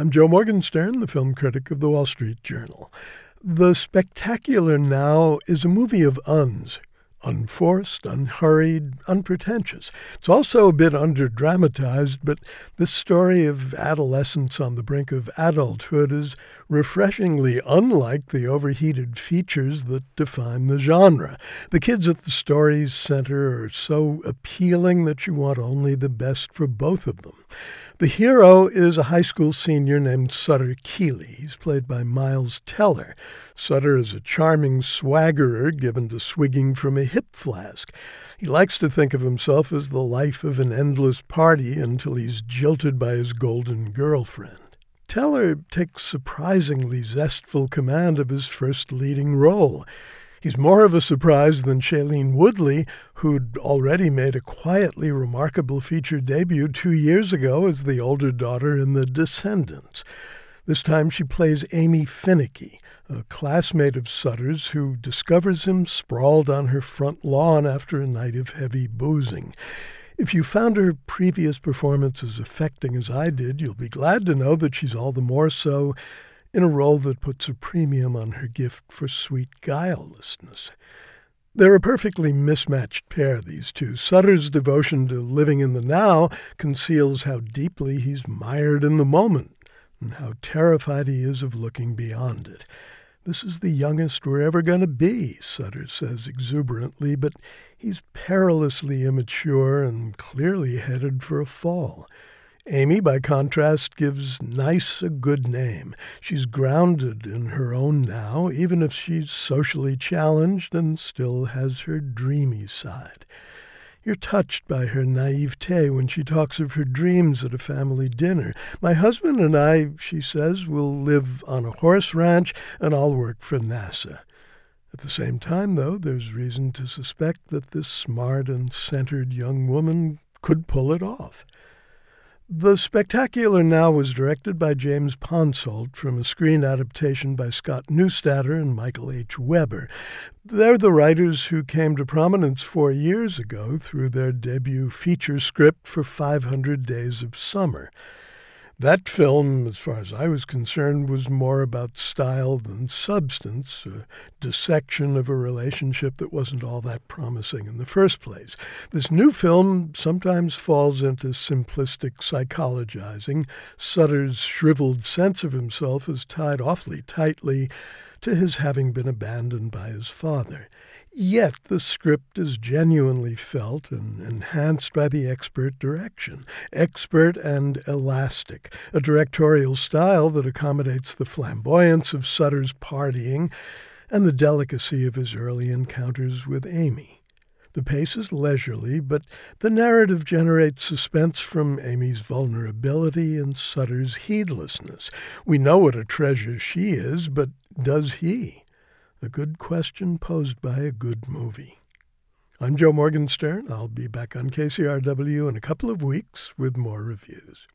I'm Joe Morgenstern, the film critic of the Wall Street Journal. The Spectacular Now is a movie of uns, unforced, unhurried, unpretentious. It's also a bit underdramatized, but this story of adolescence on the brink of adulthood is refreshingly unlike the overheated features that define the genre. The kids at the story's center are so appealing that you want only the best for both of them. The hero is a high school senior named Sutter Keely. He's played by Miles Teller. Sutter is a charming swaggerer given to swigging from a hip flask. He likes to think of himself as the life of an endless party until he's jilted by his golden girlfriend. Teller takes surprisingly zestful command of his first leading role. He's more of a surprise than Shailene Woodley, who'd already made a quietly remarkable feature debut two years ago as the older daughter in The Descendants. This time she plays Amy Finecky, a classmate of Sutter's who discovers him sprawled on her front lawn after a night of heavy boozing. If you found her previous performance as affecting as I did, you'll be glad to know that she's all the more so in a role that puts a premium on her gift for sweet guilelessness. They're a perfectly mismatched pair, these two. Sutter's devotion to living in the now conceals how deeply he's mired in the moment and how terrified he is of looking beyond it. This is the youngest we're ever going to be, Sutter says exuberantly, but he's perilously immature and clearly headed for a fall. Amy, by contrast, gives Nice a good name. She's grounded in her own now, even if she's socially challenged and still has her dreamy side. You're touched by her naivete when she talks of her dreams at a family dinner. My husband and I, she says, will live on a horse ranch and I'll work for NASA. At the same time, though, there's reason to suspect that this smart and centered young woman could pull it off. The Spectacular Now was directed by James Ponsoldt from a screen adaptation by Scott Neustadter and Michael H. Weber. They're the writers who came to prominence four years ago through their debut feature script for 500 Days of Summer. That film, as far as I was concerned, was more about style than substance, a dissection of a relationship that wasn't all that promising in the first place. This new film sometimes falls into simplistic psychologizing. Sutter's shriveled sense of himself is tied awfully tightly to his having been abandoned by his father. Yet the script is genuinely felt and enhanced by the expert direction. Expert and elastic, a directorial style that accommodates the flamboyance of Sutter's partying and the delicacy of his early encounters with Amy. The pace is leisurely, but the narrative generates suspense from Amy's vulnerability and Sutter's heedlessness. We know what a treasure she is, but does he? A good question posed by a good movie. I'm Joe Morgenstern. I'll be back on KCRW in a couple of weeks with more reviews.